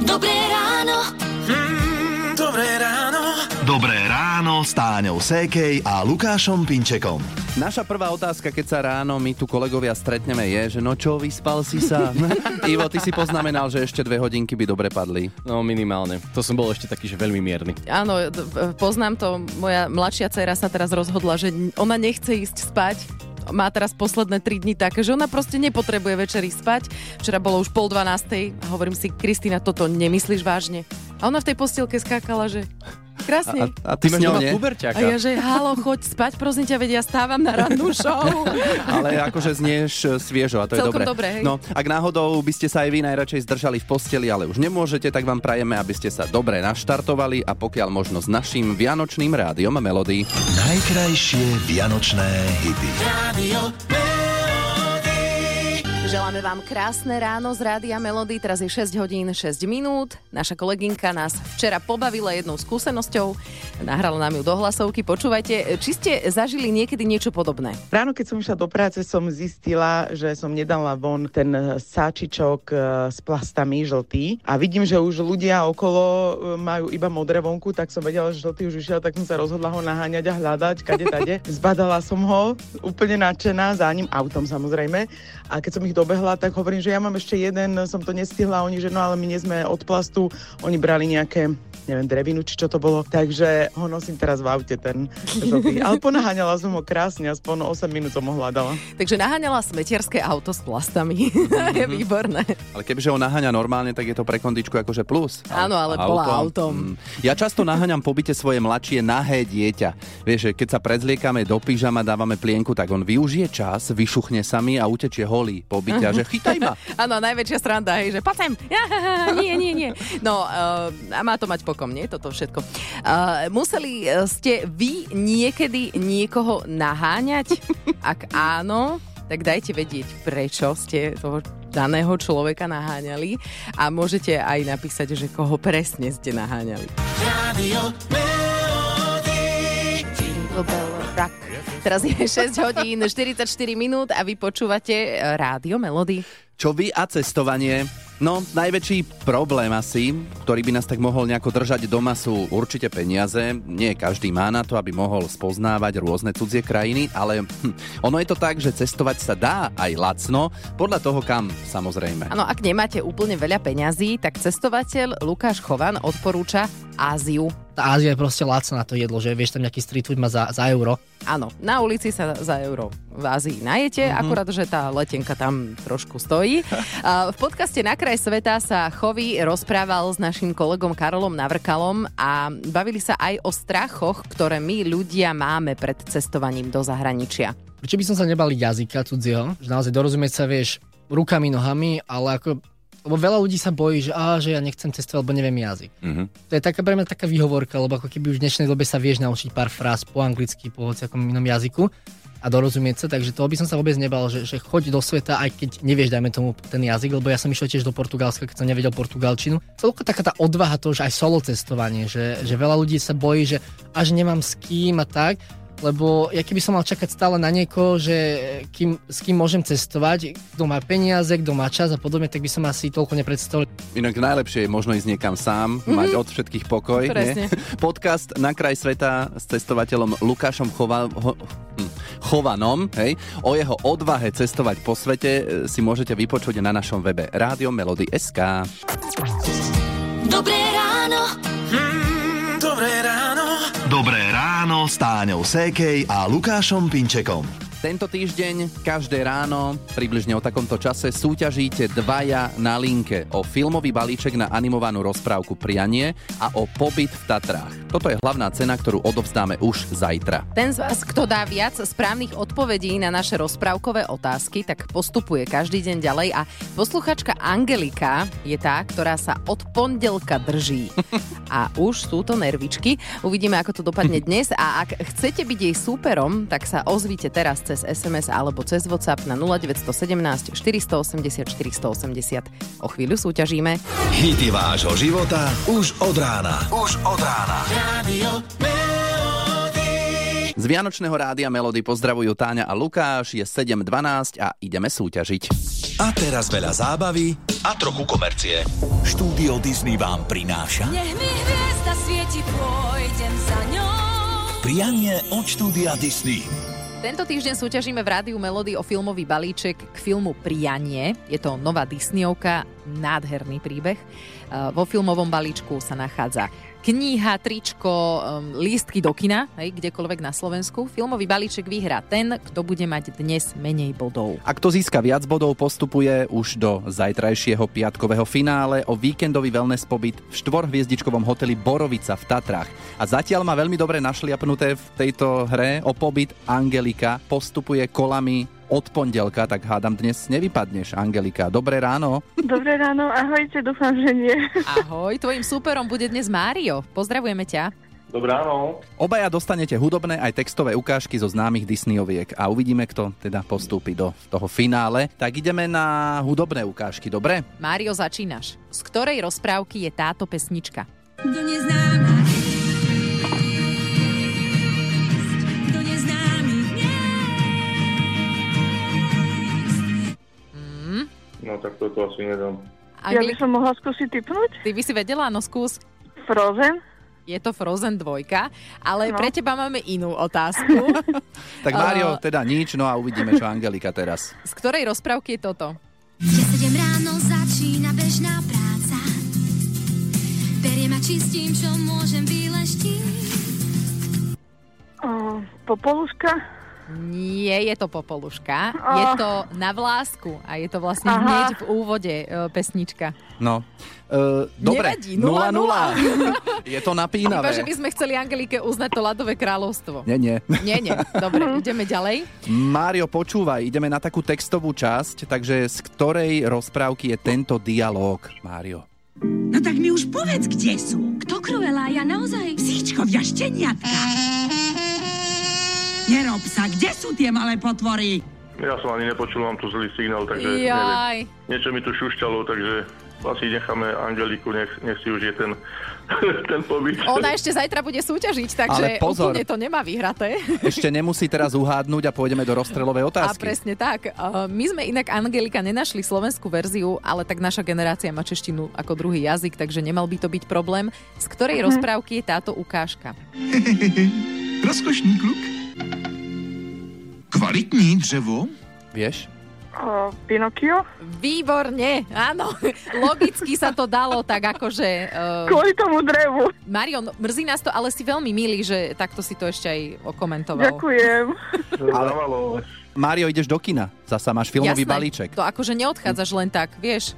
Dobré ráno. Mm, dobré ráno. Dobré ráno s Táňou Sékej a Lukášom Pinčekom. Naša prvá otázka, keď sa ráno my tu kolegovia stretneme, je, že no čo, vyspal si sa? Ivo, ty si poznamenal, že ešte dve hodinky by dobre padli. No minimálne. To som bol ešte taký, že veľmi mierny. Áno, d- poznám to. Moja mladšia dcera sa teraz rozhodla, že ona nechce ísť spať má teraz posledné 3 dni také, že ona proste nepotrebuje večeri spať. Včera bolo už pol dvanástej a hovorím si, Kristýna, toto nemyslíš vážne? A ona v tej postielke skákala, že krásne. A, a ty Máš doma puberťaka. A ja, že halo, choď spať, prosím ťa, vedia, stávam na rannú show. Ale akože znieš e, sviežo a to je dobré. dobré, hej. No, ak náhodou by ste sa aj vy najradšej zdržali v posteli, ale už nemôžete, tak vám prajeme, aby ste sa dobre naštartovali a pokiaľ možno s naším vianočným rádiom Melody. Najkrajšie vianočné hity. Radio Želáme vám krásne ráno z Rádia Melody. Teraz je 6 hodín 6 minút. Naša kolegynka nás včera pobavila jednou skúsenosťou. Nahrala nám ju do hlasovky. Počúvajte, či ste zažili niekedy niečo podobné? Ráno, keď som išla do práce, som zistila, že som nedala von ten sáčičok e, s plastami žltý a vidím, že už ľudia okolo e, majú iba modré vonku, tak som vedela, že žltý už išiel, tak som sa rozhodla ho naháňať a hľadať, kade tade. Zbadala som ho, úplne nadšená, za ním autom samozrejme. A keď som ich dobehla, tak hovorím, že ja mám ešte jeden, som to nestihla, oni, že no ale my nie sme od plastu, oni brali nejaké neviem, drevinu, či čo to bolo. Takže ho nosím teraz v aute, ten žltý. Ale ponaháňala som ho krásne, aspoň 8 minút som ho hľadala. Takže naháňala smetiarské auto s plastami. je výborné. Ale kebyže ho naháňa normálne, tak je to pre kondičku akože plus. Áno, ale bola autom. Mm. Ja často naháňam po byte svoje mladšie nahé dieťa. Vieš, že keď sa predzliekame do pyžama, dávame plienku, tak on využije čas, vyšuchne sa mi a utečie holý po byte a že chytaj ma. Áno, najväčšia sranda, hej, že poď sem. nie, nie, nie. No, uh, a má to mať pokom, nie? Toto všetko. Uh, museli eh, ste vy niekedy niekoho naháňať? Ak áno, tak dajte vedieť, prečo ste toho daného človeka naháňali a môžete aj napísať, že koho presne ste naháňali. Radio Jingle Bell Rock. Teraz je 6 hodín 44 minút a vy počúvate eh, Rádio Melody. Čo vy a cestovanie? No, najväčší problém asi, ktorý by nás tak mohol nejako držať doma sú určite peniaze. Nie každý má na to, aby mohol spoznávať rôzne cudzie krajiny, ale hm, ono je to tak, že cestovať sa dá aj lacno, podľa toho kam samozrejme. Áno, ak nemáte úplne veľa peňazí, tak cestovateľ Lukáš Chovan odporúča Áziu. Tá Ázia je proste lacná na to jedlo, že vieš tam nejaký street food má za, za euro. Áno, na ulici sa za euro v Ázii najete, mm-hmm. akurát, že tá letenka tam trošku stojí. A v podcaste Na kraj sveta sa Chovy rozprával s našim kolegom Karolom Navrkalom a bavili sa aj o strachoch, ktoré my ľudia máme pred cestovaním do zahraničia. Prečo by som sa nebal jazyka cudzieho? Že naozaj dorozumieť sa, vieš, rukami, nohami, ale ako... Lebo veľa ľudí sa bojí, že, á, že ja nechcem cestovať, lebo neviem jazyk. Mhm. To je taká pre mňa taká výhovorka, lebo ako keby už v dnešnej dobe sa vieš naučiť pár fráz po anglicky, po hociakom inom jazyku a dorozumieť sa, takže toho by som sa vôbec nebal, že, že choď do sveta, aj keď nevieš, dajme tomu ten jazyk, lebo ja som išiel tiež do Portugalska, keď som nevedel portugalčinu. Celko taká tá odvaha to, že aj solo cestovanie, že, že veľa ľudí sa bojí, že až nemám s kým a tak, lebo ja keby som mal čakať stále na niekoho, že kým, s kým môžem cestovať, kto má peniaze, kto má čas a podobne, tak by som asi toľko nepredstavil. Inak najlepšie je možno ísť niekam sám, mm-hmm. mať od všetkých pokoj. Presne. Nie? Podcast Na kraj sveta s cestovateľom Lukášom Chova, ho, Chovanom. Hej? O jeho odvahe cestovať po svete e, si môžete vypočuť na našom webe Rádio Melody SK. Dobré ráno. mm, Dobré ráno. Dobré ráno s Táňou Sékej a Lukášom Pinčekom. Tento týždeň, každé ráno, približne o takomto čase, súťažíte dvaja na linke o filmový balíček na animovanú rozprávku Prianie a o pobyt v Tatrách. Toto je hlavná cena, ktorú odovzdáme už zajtra. Ten z vás, kto dá viac správnych odpovedí na naše rozprávkové otázky, tak postupuje každý deň ďalej a posluchačka Angelika je tá, ktorá sa od pondelka drží. A už sú to nervičky. Uvidíme, ako to dopadne dnes a ak chcete byť jej súperom, tak sa ozvite teraz cez SMS alebo cez WhatsApp na 0917 480 480. O chvíľu súťažíme. Hity vášho života už od rána. Už od rána. Radio Z Vianočného rádia Melody pozdravujú Táňa a Lukáš, je 7.12 a ideme súťažiť. A teraz veľa zábavy A trochu komercie. Štúdio Disney vám prináša Nech mi hviezda svieti, pôjdem za ňou. prianie od štúdia Disney. Tento týždeň súťažíme v Rádiu Melody o filmový balíček k filmu Prianie. Je to nová Disneyovka, nádherný príbeh. E, Vo filmovom balíčku sa nachádza kniha, tričko, lístky do kina, hej, kdekoľvek na Slovensku. Filmový balíček vyhrá ten, kto bude mať dnes menej bodov. A kto získa viac bodov, postupuje už do zajtrajšieho piatkového finále o víkendový wellness pobyt v štvorhviezdičkovom hoteli Borovica v Tatrách. A zatiaľ má veľmi dobre našliapnuté v tejto hre o pobyt Angelika. Postupuje kolami od pondelka, tak hádam dnes nevypadneš, Angelika. Dobré ráno. Dobré ráno, ahojte, dúfam, že nie. Ahoj, tvojim súperom bude dnes Mário. Pozdravujeme ťa. Dobré ráno. Obaja dostanete hudobné aj textové ukážky zo známych Disneyoviek a uvidíme, kto teda postúpi do toho finále. Tak ideme na hudobné ukážky, dobre? Mário, začínaš. Z ktorej rozprávky je táto pesnička? Do neznáma No tak toto asi nedám. Ja by Angli- som mohla skúsiť typnúť? Ty by si vedela, no skús. Frozen? Je to Frozen 2, ale No. pre teba máme inú otázku. Tak Mário, teda nič, no a uvidíme, čo Angelika teraz. Z ktorej rozprávky je toto? Sedem ráno začína bežná práca. Beriem a čistím, čo môžem vyleštiť. O, Popoluška? Nie je to Popoluška, Oh. je to Na vlásku a je to vlastne Aha. hneď v úvode e, pesnička. No, e, dobre, Nevadí, 0-0. 0-0. Je to Iba, napínavé. že by sme chceli Angelike uznať to ľadové kráľovstvo. Nie, nie. Nie, nie. Dobre, ideme ďalej. Mário, počúvaj, ideme na takú textovú časť, takže z ktorej rozprávky je tento dialog, Mário? No tak mi už povedz, kde sú. Kto Cruella? Ja naozaj? Psíčkovia, šteniatka. Nerob sa, kde sú tie malé potvory? Ja som ani nepočul, mám tu zlý signál, takže neviem. Jaj. Niečo mi tu šušťalo, takže asi necháme Angeliku, nech, nech si už je ten, ten pobyt. Ona ešte zajtra bude súťažiť, takže Ale pozor. úplne to nemá vyhraté. Ešte nemusí teraz uhádnuť a pôjdeme do rozstrelovej A otázky. presne tak. Uh, My sme inak Angelika nenašli slovenskú verziu, ale tak naša generácia má češtinu ako druhý jazyk, takže nemal by to byť problém. Z ktorej rozprávky je táto ukážka? Rozkošný kluk. Kvalitní dřevo. Vieš? O, Pinokio? Výborne, áno. Logicky sa to dalo tak akože... Uh, Kvôli tomu drevu. Marion, mrzí nás to, ale si veľmi milý, že takto si to ešte aj okomentoval. Ďakujem. Ale... Mário, ideš do kina. Zasa máš filmový Jasné, balíček. To akože neodchádzaš len tak, vieš.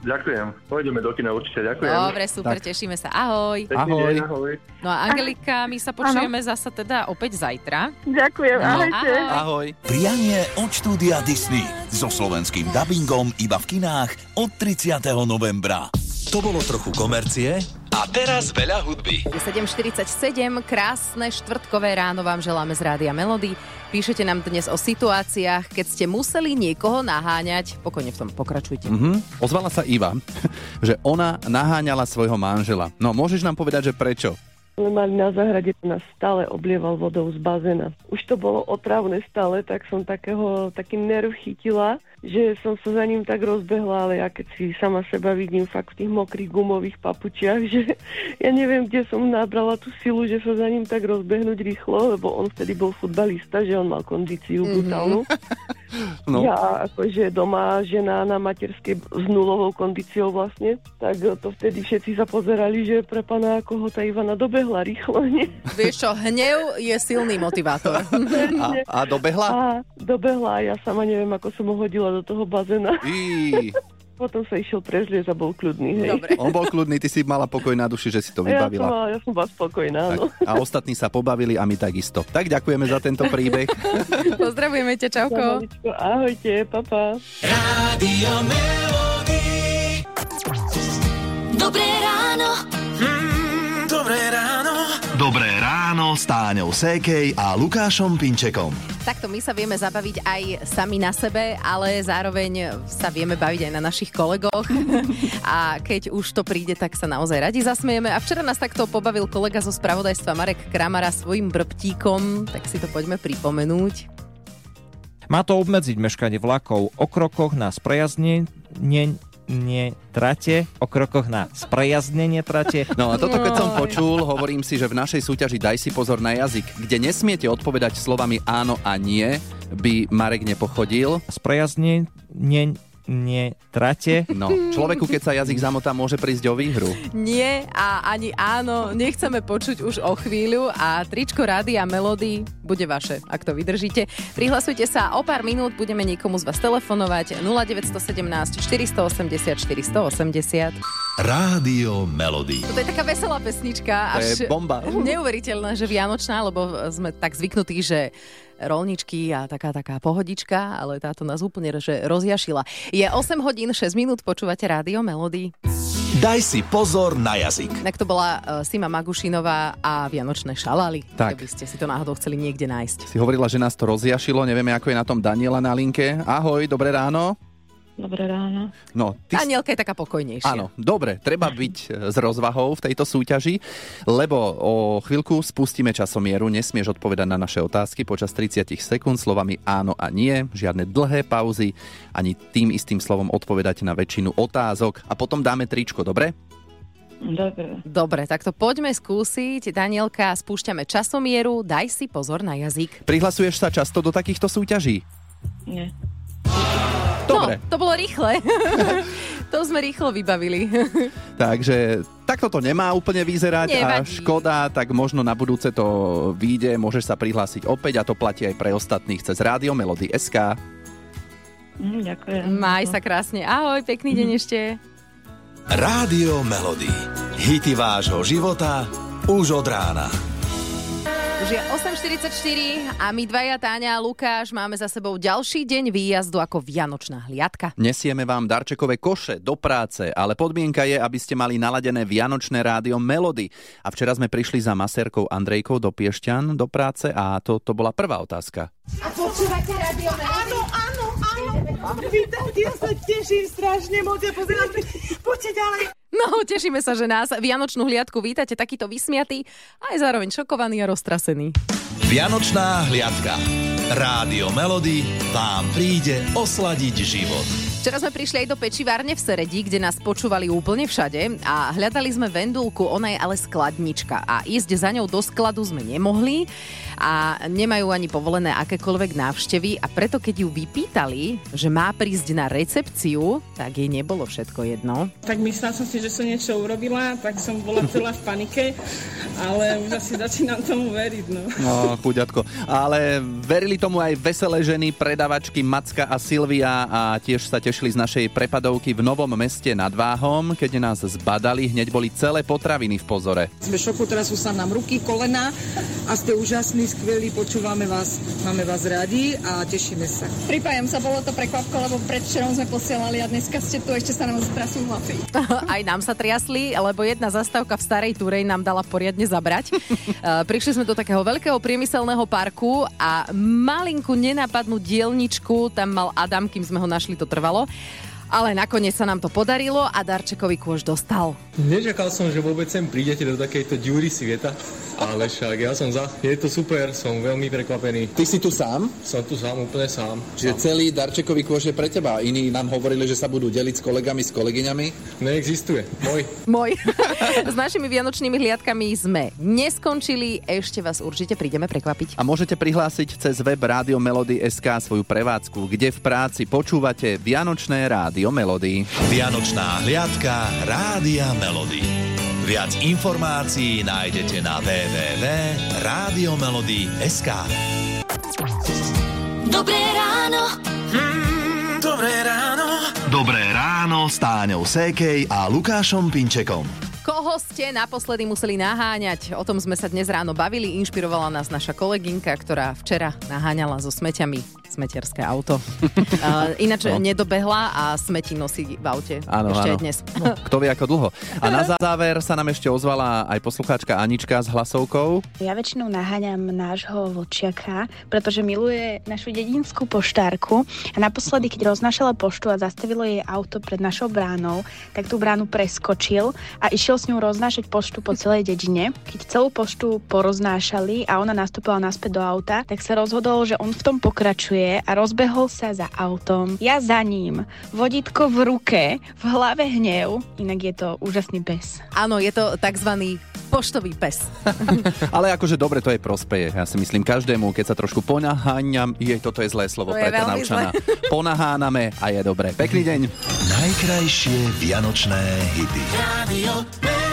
Ďakujem. Pôjdeme do kina určite, ďakujem. Dobre, super, Tak. tešíme sa. Ahoj. Ahoj. deň, ahoj. No a Angelika, my sa počujeme zasa teda opäť zajtra. Ďakujem, No, ahojte. ahoj. Ahoj. Prianie od štúdia Disney. So slovenským dubbingom iba v kinách od 30. novembra. To bolo trochu komercie a teraz veľa hudby. Je 7.47, krásne štvrtkové ráno vám želáme z Rádia Melody. Píšete nám dnes o situáciách, keď ste museli niekoho naháňať. Pokojne v tom pokračujte. Mhm. Ozvala sa Iva, že ona naháňala svojho manžela. No, môžeš nám povedať, že prečo? Sme mali na záhrade, nás stále oblieval vodou z bazéna. Už to bolo otravné stále, tak som takého, taký nerv chytila, že som sa za ním tak rozbehla, ale ja keď si sama seba vidím fakt v tých mokrých gumových papučiach, že ja neviem, kde som nabrala tú silu, že sa za ním tak rozbehnúť rýchlo, lebo on vtedy bol futbalista, že on mal kondíciu brutálnu. No. Ja akože doma žena na materskej s nulovou kondíciou vlastne, tak to vtedy všetci sa pozerali, že pre pána ako ho tá Ivana dobehla rýchlo, nie? Vieš čo, hnev je silný motivátor. A, a dobehla? A dobehla ja sama neviem, ako som ho hodila do toho bazéna. Potom sa išiel prezliecť a bol kľudný, hej. Dobre. on bol kľudný, ty si mala pokoj na duši, že si to Ja som, vybavila. mala- ja som bola spokojná, Tak, no. a ostatní sa pobavili a my takisto. Tak ďakujeme za tento príbeh. Pozdravujeme ťa, čauko. Maličko, Ahojte, papa. Rádio Melody. Dobré ráno. Mm, dobré ráno. Dobré ráno s Táňou Sékej a Lukášom Pinčekom. Takto my sa vieme zabaviť aj sami na sebe, ale zároveň sa vieme baviť aj na našich kolegoch. A keď už to príde, tak sa naozaj radi zasmieme. A včera nás takto pobavil kolega zo spravodajstva Marek Kramara svojim brbtíkom, tak si to poďme pripomenúť. Má to obmedziť meškanie vlakov o krokoch na sprejazdnenie nie trate, o krokoch na sprejazdnenie trate. No a toto keď som počul, hovorím si, že v našej súťaži Daj si pozor na jazyk, kde nesmiete odpovedať slovami áno a nie, by Marek nepochodil. Sprejazdnenie nie trate. No, človeku, keď sa jazyk zamotá, môže prísť o výhru. Nie a ani áno, nechceme počuť už o chvíľu a tričko rády a melódy bude vaše, ak to vydržíte. Prihlasujte sa, o pár minút budeme niekomu z vás telefonovať 0917 480 480. Rádio Melody. To je taká veselá pesnička. To je bomba. Neuveriteľná, že vianočná, lebo sme tak zvyknutí, že rolničky a taká taká pohodička, ale táto nás úplne že rozjašila. Je 8 hodín 6 minút, počúvate rádio Melody. Daj si pozor na jazyk. Tak to bola uh, Sima Magušinová a Vianočné šalály. Tak. Keby ste si to náhodou chceli niekde nájsť. Si hovorila, že nás to rozjašilo, nevieme, ako je na tom Daniela na linke. Ahoj, dobré ráno. Dobré ráno. No, ty... Danielka je taká pokojnejšia. Áno, dobre, treba byť e, s rozvahou v tejto súťaži, lebo o chvíľku spustíme časomieru, nesmieš odpovedať na naše otázky počas 30 sekúnd slovami áno a nie, žiadne dlhé pauzy, ani tým istým slovom odpovedať na väčšinu otázok a potom dáme tričko, dobre? Dobre. Dobre, tak to poďme skúsiť. Danielka, spúšťame časomieru, daj si pozor na jazyk. Prihlasuješ sa často do takýchto súťaží? Nie. Dobre. No, to bolo rýchle. to sme rýchlo vybavili. Takže takto to nemá úplne vyzerať a Nevadí. škoda, tak možno na budúce to vyjde, môžeš sa prihlásiť opäť a to platí aj pre ostatných cez Rádio Melody SK. Mm, ďakujem. Maj sa krásne. Ahoj, pekný deň ešte. Rádio Melody. Hity vášho života už od rána. Už je 8.44 a my dvaja, Táňa a Lukáš, máme za sebou ďalší deň výjazdu ako Vianočná hliadka. Nesieme vám darčekové koše do práce, ale podmienka je, aby ste mali naladené Vianočné rádio Melody. A včera sme prišli za masérkou Andrejkou do Piešťan do práce a to, to bola prvá otázka. A počúvate rádio Áno, áno, áno. Vítajte, ja sa teším strašne moc. Ja pozerám, poďte ďalej. No, tešíme sa, že nás Vianočnú hliadku vítate takýto vysmiatý, aj zároveň šokovaný a roztrasený. Vianočná hliadka. Rádio Melody vám príde osladiť život. Včera sme prišli aj do pečivárne v Seredi, kde nás počúvali úplne všade a hľadali sme vendulku, ona je ale skladnička a ísť za ňou do skladu sme nemohli a nemajú ani povolené akékoľvek návštevy a preto keď ju vypýtali, že má prísť na recepciu, tak jej nebolo všetko jedno. Tak myslela som si, že som niečo urobila, tak som bola celá v panike, ale už asi začínam tomu veriť. No. No, chuďatko. Ale verili tomu aj veselé ženy, predavačky Macka a Silvia a tiež sa tešili z našej prepadovky v Novom meste nad Váhom. Keď nás zbadali, hneď boli celé potraviny v pozore. Sme v šoku, teraz sú sa nám ruky, kolena a ste úžasní, skvelí, počúvame vás, máme vás radi a tešíme sa. Pripájam sa, bolo to prekvapko, lebo predvčerom sme posielali a dneska ste tu, ešte sa nám trasú hlasy. Aj nám sa triasli, lebo jedna zastávka v Starej Turej nám dala poriadne zabrať. Eh, Prišli sme do takého veľkého priemyselného parku a malinku nenapadnú dielničku tam mal Adam, kým sme ho našli, to trvalo. Ale nakoniec sa nám to podarilo a darčekový kôž dostal. Nečakal som, že vôbec sem prídete do takejto diúry sveta, ale však ja som za. Je to super, som veľmi prekvapený. Ty si tu sám? Som tu sám, úplne sám. Čiže celý darčekový kôž je pre teba. Iní nám hovorili, že sa budú deliť s kolegami, s kolegyňami. Neexistuje. Môj. Môj. S našimi vianočnými hliadkami sme neskončili, ešte vás určite prídeme prekvapiť. A môžete prihlásiť cez web Rádio Melody SK svoju prevádzku, kde v práci počúvate Vianočné Rádio Melody. Vianočná hliadka Rádia Melody. Viac informácií nájdete na www.radiomelody.sk Dobré ráno. Mm, dobré ráno. Dobré ráno s Táňou Sékej a Lukášom Pinčekom. Koho ste naposledy museli naháňať? O tom sme sa dnes ráno bavili. Inšpirovala nás naša kolegynka, ktorá včera naháňala so smeťami smetierské auto. uh, ináč no. nedobehla a smeti nosí v aute. Áno, ešte áno. aj dnes. No, kto vie ako dlho. A na záver sa nám ešte ozvala aj poslucháčka Anička s hlasovkou. Ja väčšinou naháňam nášho vlčiaka, pretože miluje našu dedinskú poštárku a naposledy, keď roznášala poštu a zastavilo jej auto pred našou bránou, tak tú bránu preskočil a išiel s ňou roznášať poštu po celej dedine. Keď celú poštu poroznášali a ona nastúpila naspäť do auta, tak sa rozhodol, že on v tom pokračuje a rozbehol sa za autom. Ja za ním. Vodítko v ruke, v hlave hnev. Inak je to úžasný pes. Áno, je to tzv. poštový pes. Ale akože dobre to je prospeje. Ja si myslím každému, keď sa trošku ponaháňam, je toto je zlé slovo To veľmi naučaná. Ponaháname a je dobre. Pekný deň. Najkrajšie vianočné hity. Rádio